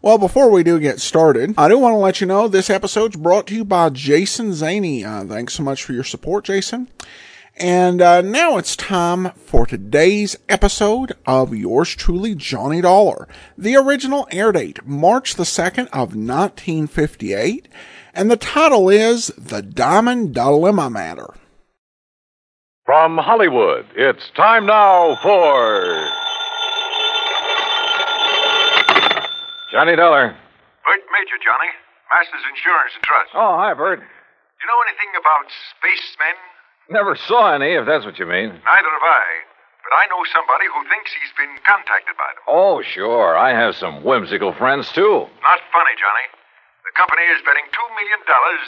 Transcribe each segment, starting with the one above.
Well, before we do get started, I do want to let you know this episode's brought to you by Jason Zaney. Uh, thanks so much for your support, Jason. And uh, now it's time for today's episode of yours truly, Johnny Dollar. The original air date, March the 2nd of 1958. And the title is The Diamond Dilemma Matter. From Hollywood, it's time now for. Johnny Dollar. Bert Major, Johnny. Masters Insurance and Trust. Oh, hi, Bert. Do you know anything about spacemen? Never saw any, if that's what you mean. Neither have I. But I know somebody who thinks he's been contacted by them. Oh, sure. I have some whimsical friends, too. Not funny, Johnny. The company is betting $2 million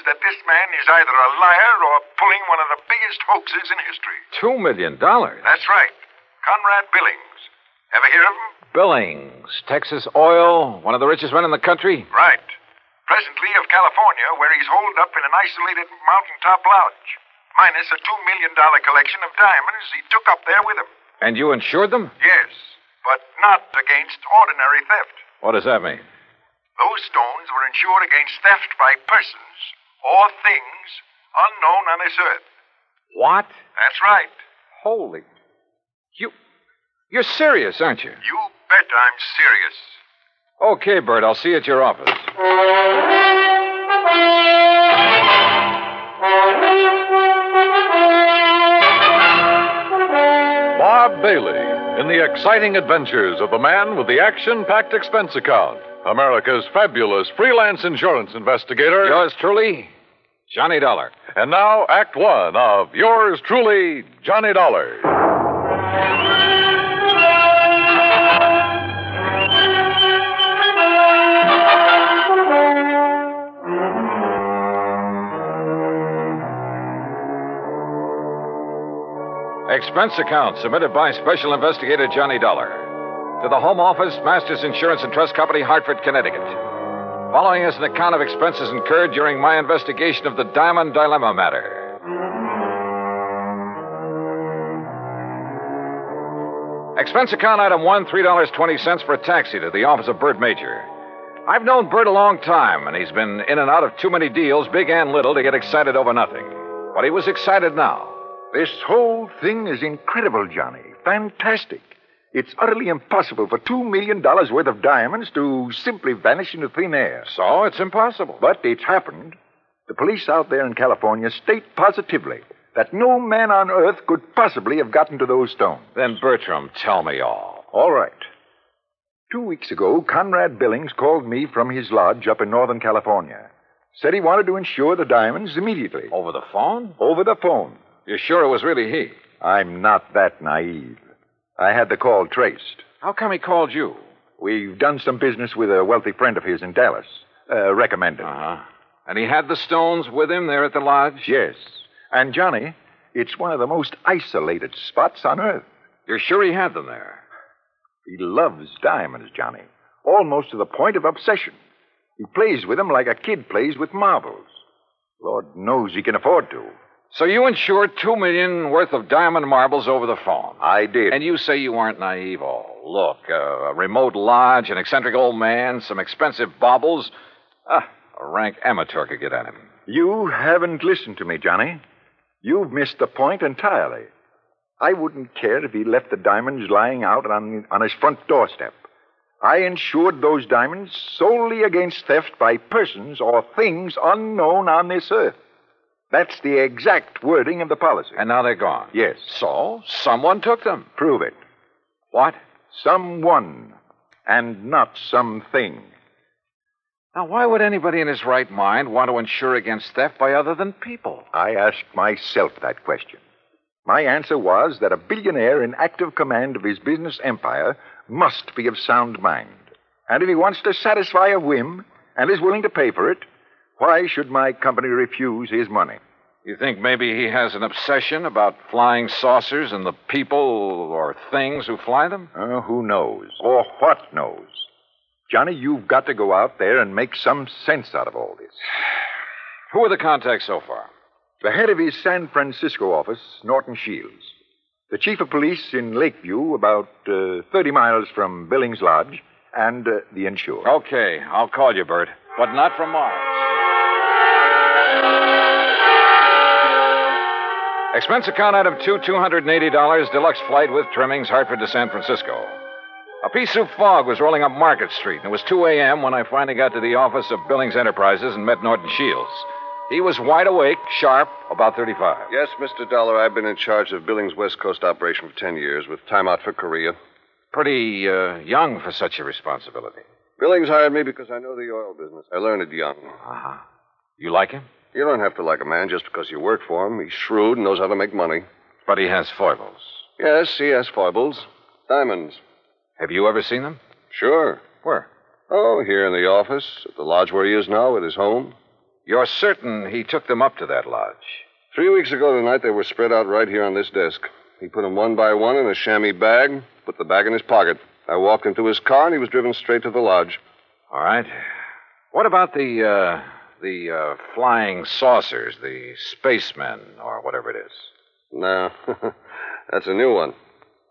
that this man is either a liar or pulling one of the biggest hoaxes in history. Two million dollars. That's right. Conrad Billings. Ever hear of him? Billings, Texas Oil, one of the richest men in the country. Right. Presently of California, where he's holed up in an isolated mountaintop lodge, minus a $2 million collection of diamonds he took up there with him. And you insured them? Yes, but not against ordinary theft. What does that mean? Those stones were insured against theft by persons or things unknown on this earth. What? That's right. Holy. You. You're serious, aren't you? You bet I'm serious. Okay, Bert, I'll see you at your office. Bob Bailey in the exciting adventures of the man with the action packed expense account. America's fabulous freelance insurance investigator. Yours truly, Johnny Dollar. And now, Act One of yours truly, Johnny Dollar. Expense account submitted by Special Investigator Johnny Dollar to the Home Office, Masters Insurance and Trust Company, Hartford, Connecticut. Following is an account of expenses incurred during my investigation of the Diamond Dilemma matter. Expense account item one, $3.20 for a taxi to the office of Bert Major. I've known Bert a long time, and he's been in and out of too many deals, big and little, to get excited over nothing. But he was excited now. This whole thing is incredible, Johnny. Fantastic. It's utterly impossible for $2 million worth of diamonds to simply vanish into thin air. So it's impossible. But it's happened. The police out there in California state positively that no man on earth could possibly have gotten to those stones. Then, Bertram, tell me all. All right. Two weeks ago, Conrad Billings called me from his lodge up in Northern California. Said he wanted to insure the diamonds immediately. Over the phone? Over the phone. You're sure it was really he? I'm not that naive. I had the call traced. How come he called you? We've done some business with a wealthy friend of his in Dallas. Uh, recommended. Uh huh. And he had the stones with him there at the lodge? Yes. And, Johnny, it's one of the most isolated spots on Earth. You're sure he had them there? He loves diamonds, Johnny, almost to the point of obsession. He plays with them like a kid plays with marbles. Lord knows he can afford to. So you insured two million worth of diamond marbles over the phone. I did. And you say you weren't naive. Oh, look, uh, a remote lodge, an eccentric old man, some expensive baubles. Ah, a rank amateur could get at him. You haven't listened to me, Johnny. You've missed the point entirely. I wouldn't care if he left the diamonds lying out on, on his front doorstep. I insured those diamonds solely against theft by persons or things unknown on this earth. That's the exact wording of the policy. And now they're gone. Yes. So, someone took them. Prove it. What? Someone, and not something. Now, why would anybody in his right mind want to insure against theft by other than people? I asked myself that question. My answer was that a billionaire in active command of his business empire must be of sound mind. And if he wants to satisfy a whim and is willing to pay for it, Why should my company refuse his money? You think maybe he has an obsession about flying saucers and the people or things who fly them? Uh, who knows? Or what knows? Johnny, you've got to go out there and make some sense out of all this. Who are the contacts so far? The head of his San Francisco office, Norton Shields. The chief of police in Lakeview, about uh, 30 miles from Billings Lodge, and uh, the insurer. Okay, I'll call you, Bert, but not from Mars. Expense account item two, $280, deluxe flight with trimmings, Hartford to San Francisco. A piece of fog was rolling up Market Street, and it was 2 a.m. when I finally got to the office of Billings Enterprises and met Norton Shields. He was wide awake, sharp, about 35. Yes, Mr. Dollar, I've been in charge of Billings West Coast operation for 10 years with time out for Korea. Pretty uh, young for such a responsibility. Billings hired me because I know the oil business. I learned it young. Uh-huh. You like him? You don't have to like a man just because you work for him. He's shrewd and knows how to make money. But he has foibles. Yes, he has foibles. Diamonds. Have you ever seen them? Sure. Where? Oh, here in the office, at the lodge where he is now, at his home. You're certain he took them up to that lodge? Three weeks ago tonight, they were spread out right here on this desk. He put them one by one in a chamois bag, put the bag in his pocket. I walked into his car, and he was driven straight to the lodge. All right. What about the, uh, the uh, flying saucers, the spacemen, or whatever it is? No, that's a new one.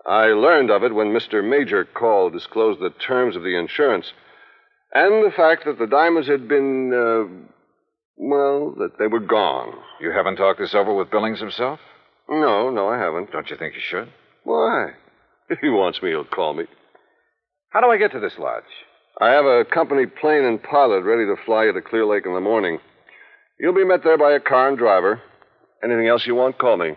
I learned of it when Mr. Major called, disclosed the terms of the insurance, and the fact that the diamonds had been, uh, well, that they were gone. You haven't talked this over with Billings himself? No, no, I haven't. Don't you think you should? Why? If he wants me, he'll call me. How do I get to this lodge? I have a company plane and pilot ready to fly you to Clear Lake in the morning. You'll be met there by a car and driver. Anything else you want, call me.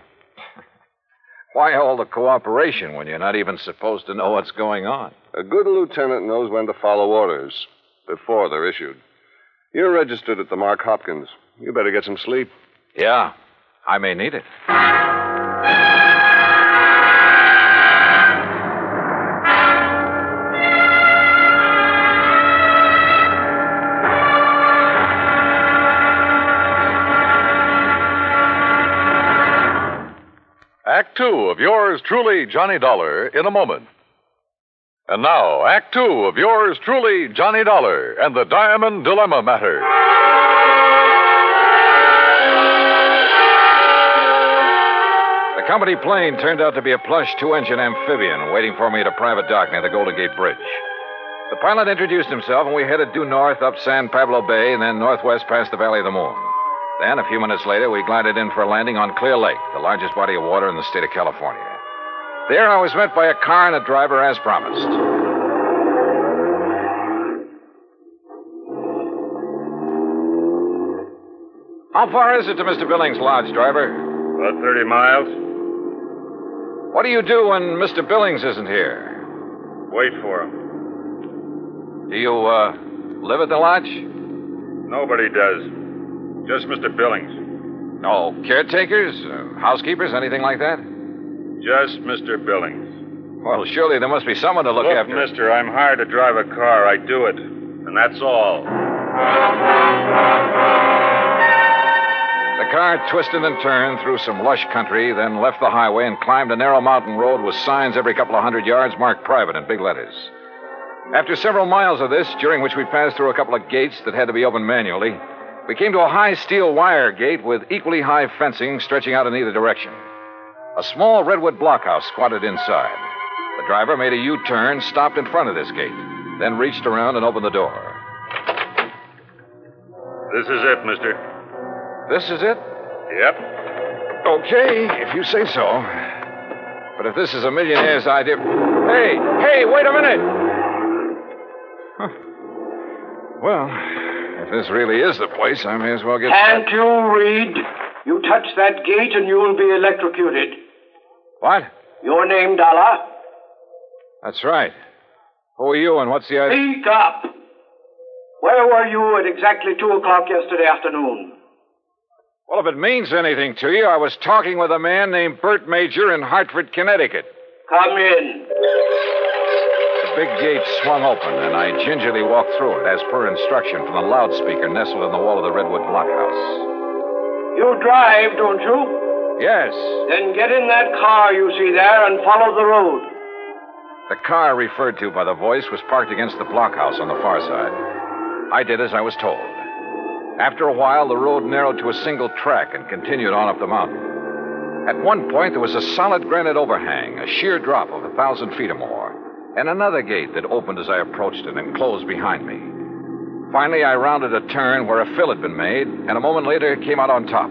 Why all the cooperation when you're not even supposed to know what's going on? A good lieutenant knows when to follow orders before they're issued. You're registered at the Mark Hopkins. You better get some sleep. Yeah, I may need it. Act two of yours truly, Johnny Dollar, in a moment. And now, Act two of yours truly, Johnny Dollar, and the Diamond Dilemma matter. The company plane turned out to be a plush two engine amphibian waiting for me at a private dock near the Golden Gate Bridge. The pilot introduced himself, and we headed due north up San Pablo Bay and then northwest past the Valley of the Moon. Then, a few minutes later, we glided in for a landing on Clear Lake, the largest body of water in the state of California. There, I was met by a car and a driver as promised. How far is it to Mr. Billings' lodge, driver? About 30 miles. What do you do when Mr. Billings isn't here? Wait for him. Do you, uh, live at the lodge? Nobody does. Just Mr. Billings. No caretakers, uh, housekeepers, anything like that? Just Mr. Billings. Well, surely there must be someone to look, Look, after. mister, I'm hired to drive a car. I do it. And that's all. The car twisted and turned through some lush country, then left the highway and climbed a narrow mountain road with signs every couple of hundred yards marked private in big letters. After several miles of this, during which we passed through a couple of gates that had to be opened manually, we came to a high steel wire gate with equally high fencing stretching out in either direction. A small redwood blockhouse squatted inside. The driver made a U turn, stopped in front of this gate, then reached around and opened the door. This is it, mister. This is it? Yep. Okay, if you say so. But if this is a millionaire's idea. Hey, hey, wait a minute! Huh. Well, if this really is the place, I may as well get. Can't you read? You touch that gate and you will be electrocuted. What? Your name, Dollar? That's right. Who are you and what's the idea? Speak up. Where were you at exactly 2 o'clock yesterday afternoon? Well, if it means anything to you, I was talking with a man named Bert Major in Hartford, Connecticut. Come in. The big gate swung open, and I gingerly walked through it, as per instruction from the loudspeaker nestled in the wall of the Redwood blockhouse. You drive, don't you? Yes, Then get in that car you see there and follow the road. the car referred to by the voice was parked against the blockhouse on the far side. I did as I was told. After a while, the road narrowed to a single track and continued on up the mountain. At one point, there was a solid granite overhang, a sheer drop of a thousand feet or more, and another gate that opened as I approached it and closed behind me. Finally, I rounded a turn where a fill had been made, and a moment later came out on top.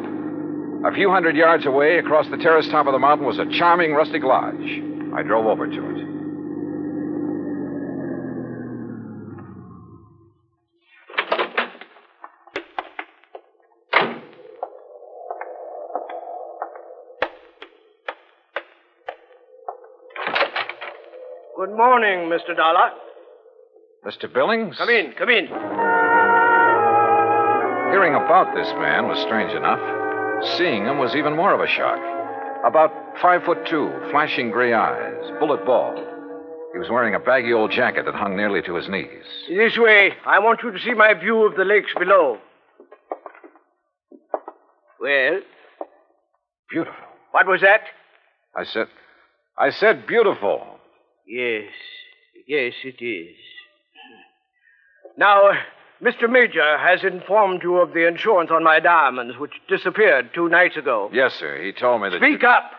A few hundred yards away, across the terrace top of the mountain, was a charming rustic lodge. I drove over to it. Good morning, Mr. Dollar. Mr. Billings? Come in, come in. Hearing about this man was strange enough. Seeing him was even more of a shock. About five foot two, flashing gray eyes, bullet bald. He was wearing a baggy old jacket that hung nearly to his knees. This way. I want you to see my view of the lakes below. Well, Beautiful. what was that? I said, I said beautiful. Yes, yes, it is. Now, uh, Mr. Major has informed you of the insurance on my diamonds, which disappeared two nights ago. Yes, sir. He told me that. Speak you- up.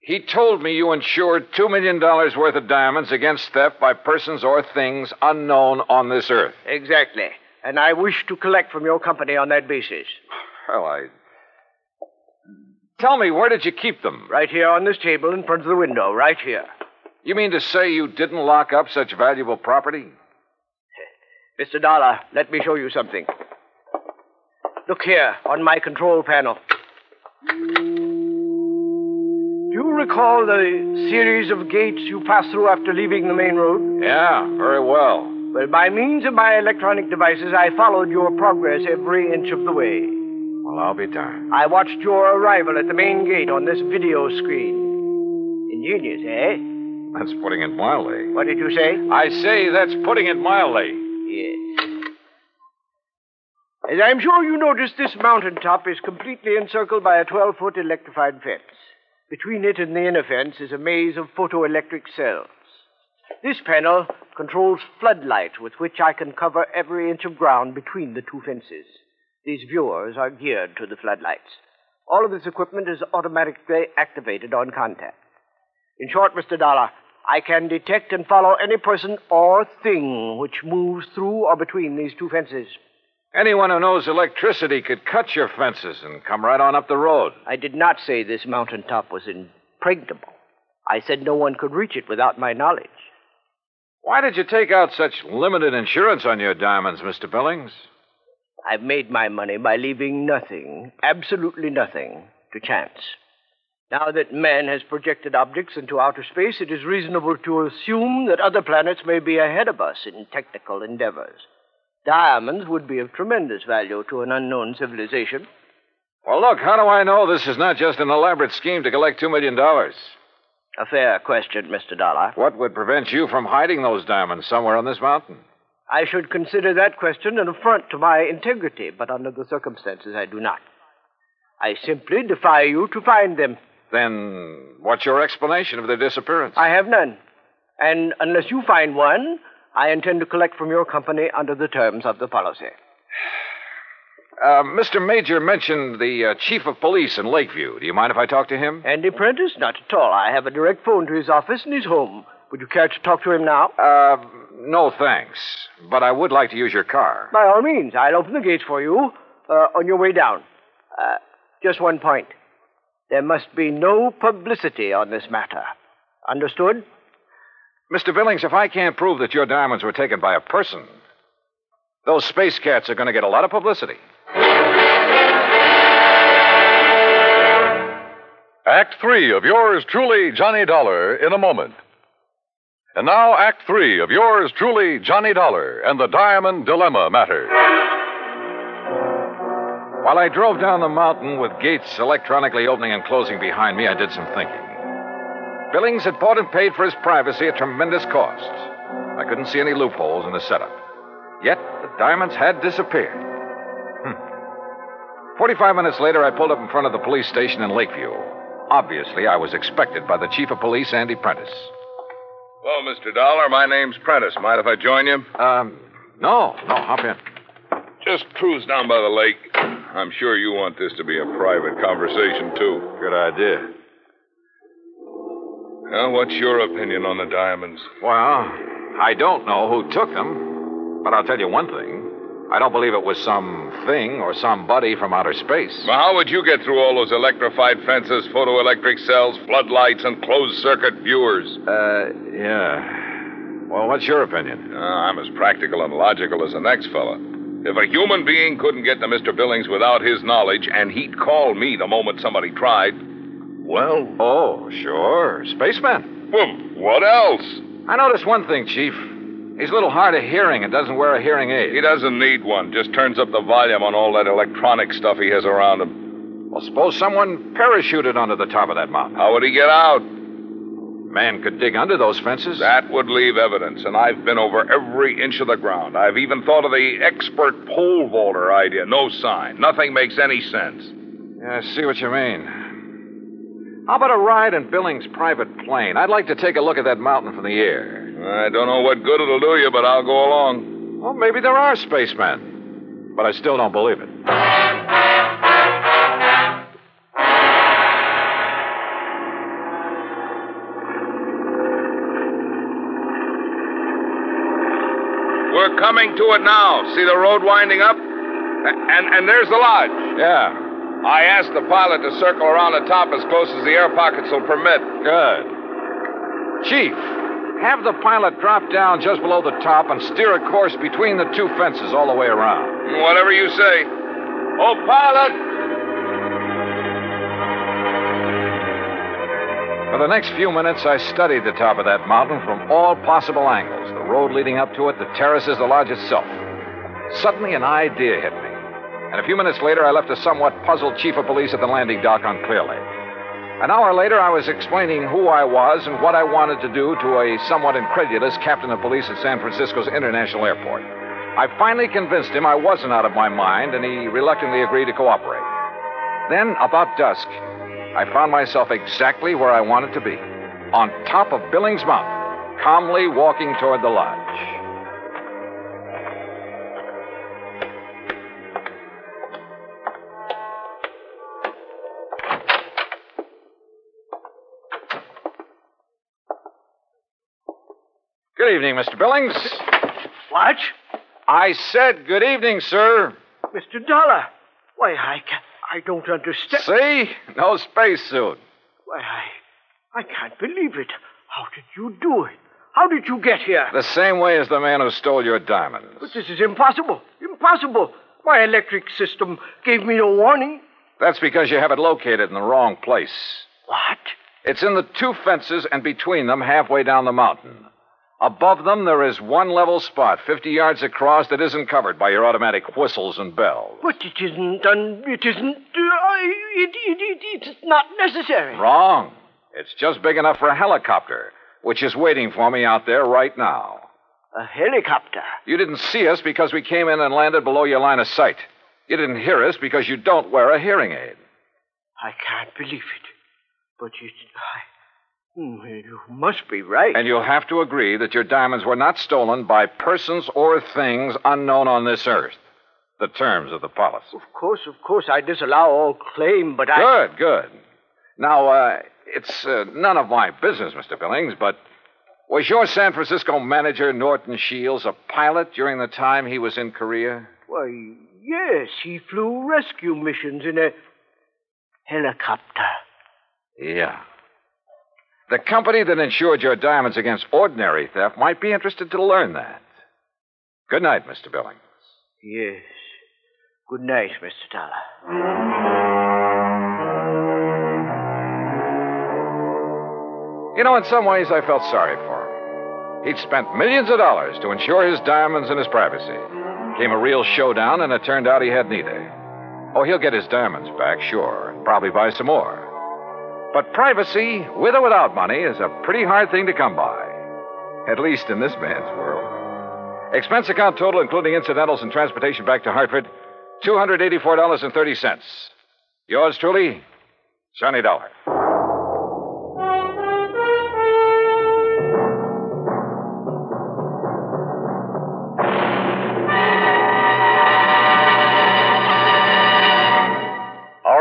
He told me you insured $2 million worth of diamonds against theft by persons or things unknown on this earth. Exactly. And I wish to collect from your company on that basis. Well, I. Tell me, where did you keep them? Right here on this table in front of the window, right here. You mean to say you didn't lock up such valuable property? Mr. Dollar, let me show you something. Look here on my control panel. Do you recall the series of gates you passed through after leaving the main road? Yeah, very well. Well, by means of my electronic devices, I followed your progress every inch of the way. Well, I'll be darned. I watched your arrival at the main gate on this video screen. Ingenious, eh? That's putting it mildly. What did you say? I say that's putting it mildly. Yes. As I'm sure you noticed, this mountaintop is completely encircled by a 12 foot electrified fence. Between it and the inner fence is a maze of photoelectric cells. This panel controls floodlights with which I can cover every inch of ground between the two fences. These viewers are geared to the floodlights. All of this equipment is automatically activated on contact. In short, Mr. Dollar, I can detect and follow any person or thing which moves through or between these two fences. Anyone who knows electricity could cut your fences and come right on up the road. I did not say this mountaintop was impregnable. I said no one could reach it without my knowledge. Why did you take out such limited insurance on your diamonds, Mr. Billings? I've made my money by leaving nothing, absolutely nothing, to chance. Now that man has projected objects into outer space, it is reasonable to assume that other planets may be ahead of us in technical endeavors. Diamonds would be of tremendous value to an unknown civilization. Well, look, how do I know this is not just an elaborate scheme to collect $2 million? A fair question, Mr. Dollar. What would prevent you from hiding those diamonds somewhere on this mountain? I should consider that question an affront to my integrity, but under the circumstances, I do not. I simply defy you to find them. Then what's your explanation of their disappearance? I have none. And unless you find one, I intend to collect from your company under the terms of the policy. Uh, Mr. Major mentioned the uh, chief of police in Lakeview. Do you mind if I talk to him? Andy Prentice? Not at all. I have a direct phone to his office and he's home. Would you care to talk to him now? Uh, no thanks. But I would like to use your car. By all means. I'll open the gates for you uh, on your way down. Uh, just one point. There must be no publicity on this matter. Understood? Mr. Billings, if I can't prove that your diamonds were taken by a person, those space cats are going to get a lot of publicity. Act three of yours truly, Johnny Dollar, in a moment. And now, Act three of yours truly, Johnny Dollar, and the Diamond Dilemma matter. While I drove down the mountain with gates electronically opening and closing behind me, I did some thinking. Billings had bought and paid for his privacy at tremendous cost. I couldn't see any loopholes in the setup. Yet the diamonds had disappeared. Hmm. 45 minutes later, I pulled up in front of the police station in Lakeview. Obviously, I was expected by the chief of police, Andy Prentice. Well, Mr. Dollar, my name's Prentice. Mind if I join you? Um, no, no, hop in. Just cruise down by the lake. I'm sure you want this to be a private conversation, too. Good idea. Well, what's your opinion on the diamonds? Well, I don't know who took them, but I'll tell you one thing. I don't believe it was some thing or somebody from outer space. Well, how would you get through all those electrified fences, photoelectric cells, floodlights, and closed circuit viewers? Uh, yeah. Well, what's your opinion? Uh, I'm as practical and logical as the next fella. If a human being couldn't get to Mr. Billings without his knowledge, and he'd call me the moment somebody tried, well. Oh, sure. Spaceman. Well, what else? I noticed one thing, Chief. He's a little hard of hearing and doesn't wear a hearing aid. He doesn't need one. Just turns up the volume on all that electronic stuff he has around him. Well, suppose someone parachuted onto the top of that mountain. How would he get out? Man could dig under those fences. That would leave evidence, and I've been over every inch of the ground. I've even thought of the expert pole vaulter idea. No sign. Nothing makes any sense. Yeah, I see what you mean. How about a ride in Billings' private plane? I'd like to take a look at that mountain from the air. I don't know what good it'll do you, but I'll go along. Well, maybe there are spacemen. But I still don't believe it. Coming to it now. See the road winding up? And, and there's the lodge. Yeah. I asked the pilot to circle around the top as close as the air pockets will permit. Good. Chief, have the pilot drop down just below the top and steer a course between the two fences all the way around. Whatever you say. Oh, pilot! For the next few minutes, I studied the top of that mountain from all possible angles road leading up to it, the terrace is the lodge itself. Suddenly, an idea hit me. And a few minutes later, I left a somewhat puzzled chief of police at the landing dock on Clear Lake. An hour later, I was explaining who I was and what I wanted to do to a somewhat incredulous captain of police at San Francisco's International Airport. I finally convinced him I wasn't out of my mind, and he reluctantly agreed to cooperate. Then, about dusk, I found myself exactly where I wanted to be on top of Billings Mountain, calmly walking toward the lodge. Good evening, Mr. Billings. What? I said good evening, sir. Mr. Dollar. Why, I, ca- I don't understand. See? No spacesuit. Why, I, I can't believe it. How did you do it? How did you get here? The same way as the man who stole your diamonds. But this is impossible. Impossible. My electric system gave me no warning. That's because you have it located in the wrong place. What? It's in the two fences and between them, halfway down the mountain. Above them, there is one level spot, 50 yards across, that isn't covered by your automatic whistles and bells. But it isn't. Un- it isn't. Uh, it, it, it, it's not necessary. Wrong. It's just big enough for a helicopter, which is waiting for me out there right now. A helicopter. You didn't see us because we came in and landed below your line of sight. You didn't hear us because you don't wear a hearing aid. I can't believe it. But it. I, Hmm, you must be right. And you'll have to agree that your diamonds were not stolen by persons or things unknown on this earth. The terms of the policy. Of course, of course, I disallow all claim, but I. Good, good. Now, uh, it's uh, none of my business, Mr. Billings, but was your San Francisco manager, Norton Shields, a pilot during the time he was in Korea? Why, yes, he flew rescue missions in a helicopter. Yeah. The company that insured your diamonds against ordinary theft might be interested to learn that. Good night, Mr. Billings. Yes. Good night, Mr. Dollar. You know, in some ways, I felt sorry for him. He'd spent millions of dollars to insure his diamonds and his privacy. Came a real showdown, and it turned out he had neither. Oh, he'll get his diamonds back, sure, and probably buy some more. But privacy, with or without money, is a pretty hard thing to come by. At least in this man's world. Expense account total, including incidentals and transportation back to Hartford, $284.30. Yours truly, Johnny Dollar.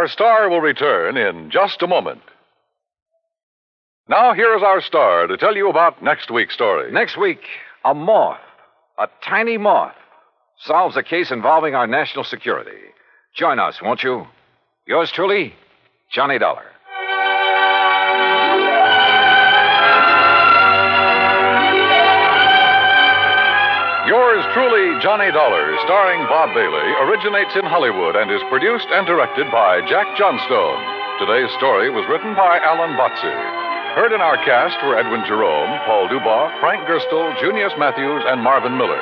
Our star will return in just a moment. Now, here is our star to tell you about next week's story. Next week, a moth, a tiny moth, solves a case involving our national security. Join us, won't you? Yours truly, Johnny Dollar. Yours truly, Johnny Dollar, starring Bob Bailey, originates in Hollywood and is produced and directed by Jack Johnstone. Today's story was written by Allen Botzer. Heard in our cast were Edwin Jerome, Paul Dubov, Frank Gerstle, Junius Matthews, and Marvin Miller.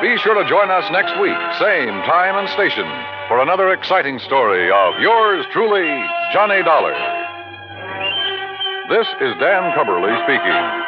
Be sure to join us next week, same time and station, for another exciting story of yours truly, Johnny Dollar. This is Dan Cubberly speaking.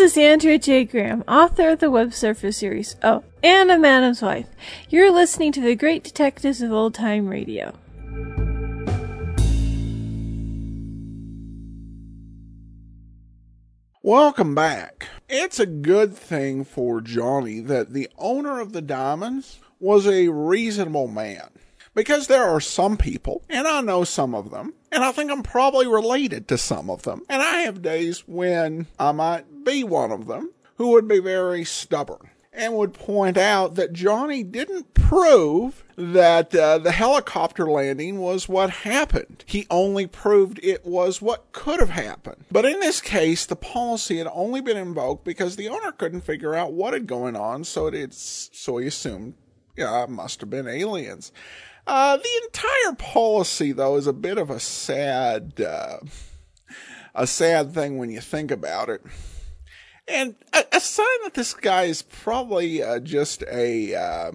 Is Andrea J. Graham, author of the Web Surfer series. Oh, and Adam's Wife. You're listening to the Great Detectives of Old Time Radio. Welcome back. It's a good thing for Johnny that the owner of the diamonds was a reasonable man. Because there are some people, and I know some of them, and I think I'm probably related to some of them, and I have days when I might be one of them, who would be very stubborn and would point out that Johnny didn't prove that uh, the helicopter landing was what happened. He only proved it was what could have happened. But in this case, the policy had only been invoked because the owner couldn't figure out what had going on, so it's so he assumed, yeah, it must have been aliens. Uh, the entire policy, though, is a bit of a sad, uh, a sad thing when you think about it. And a, a sign that this guy is probably uh, just a uh,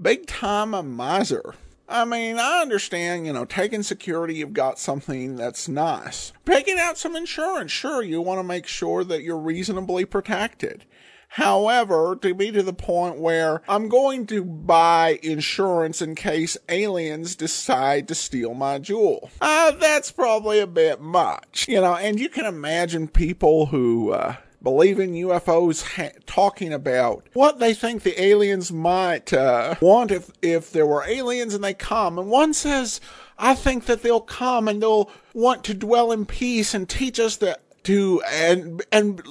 big time miser. I mean, I understand, you know, taking security, you've got something that's nice. Taking out some insurance, sure, you want to make sure that you're reasonably protected. However, to be to the point where I'm going to buy insurance in case aliens decide to steal my jewel. Uh, that's probably a bit much, you know, and you can imagine people who, uh, believe in UFOs ha- talking about what they think the aliens might uh, want if if there were aliens and they come. And one says, "I think that they'll come and they'll want to dwell in peace and teach us that to and and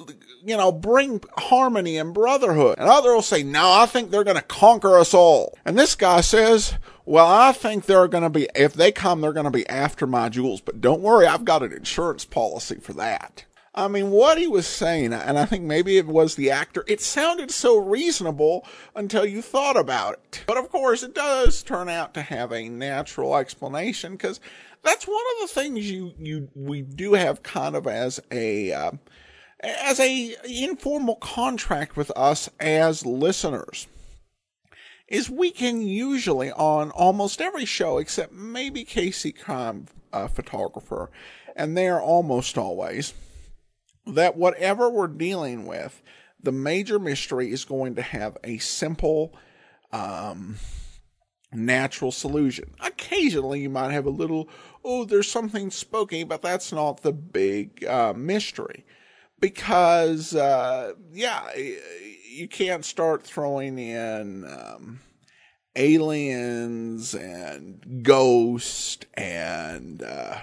you know bring harmony and brotherhood." And other will say, "No, I think they're going to conquer us all." And this guy says. Well, I think they're going to be, if they come, they're going to be after my jewels, but don't worry, I've got an insurance policy for that. I mean, what he was saying, and I think maybe it was the actor, it sounded so reasonable until you thought about it. But of course, it does turn out to have a natural explanation because that's one of the things you, you, we do have kind of as a, uh, as a informal contract with us as listeners is we can usually on almost every show except maybe Casey Crime uh, Photographer, and they're almost always that whatever we're dealing with, the major mystery is going to have a simple, um, natural solution. Occasionally, you might have a little, oh, there's something spooky, but that's not the big uh, mystery. Because, uh, yeah, you can't start throwing in um, aliens and ghosts and uh,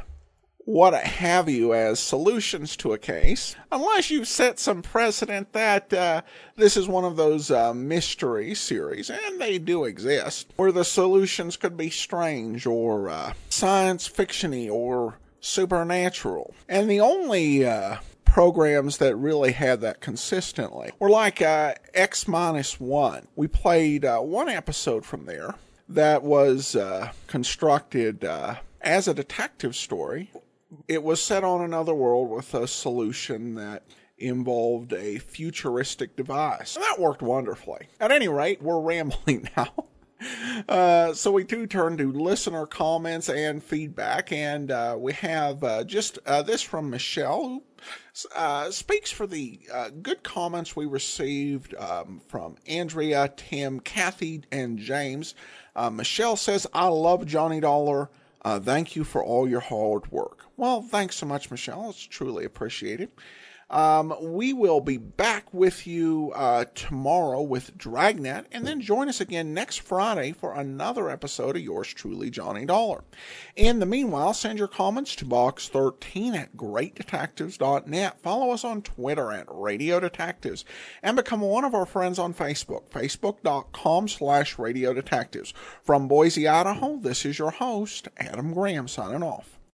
what have you as solutions to a case, unless you've set some precedent that uh, this is one of those uh, mystery series, and they do exist, where the solutions could be strange or uh, science fictiony or supernatural. And the only uh, programs that really had that consistently were like uh, X minus one. We played uh, one episode from there that was uh, constructed uh, as a detective story it was set on another world with a solution that involved a futuristic device. And that worked wonderfully. At any rate, we're rambling now. Uh, so we do turn to listener comments and feedback, and uh, we have uh, just uh, this from Michelle, who uh, speaks for the good comments we received um, from Andrea, Tim, Kathy, and James. Michelle says, "I love Johnny Dollar." Thank you for all your hard work. Well, thanks so much, Michelle. It's truly appreciated. Um, we will be back with you uh, tomorrow with Dragnet, and then join us again next Friday for another episode of yours truly, Johnny Dollar. In the meanwhile, send your comments to box13 at greatdetectives.net. Follow us on Twitter at Radio Detectives, and become one of our friends on Facebook, facebook.com slash Radio Detectives. From Boise, Idaho, this is your host, Adam Graham, signing off.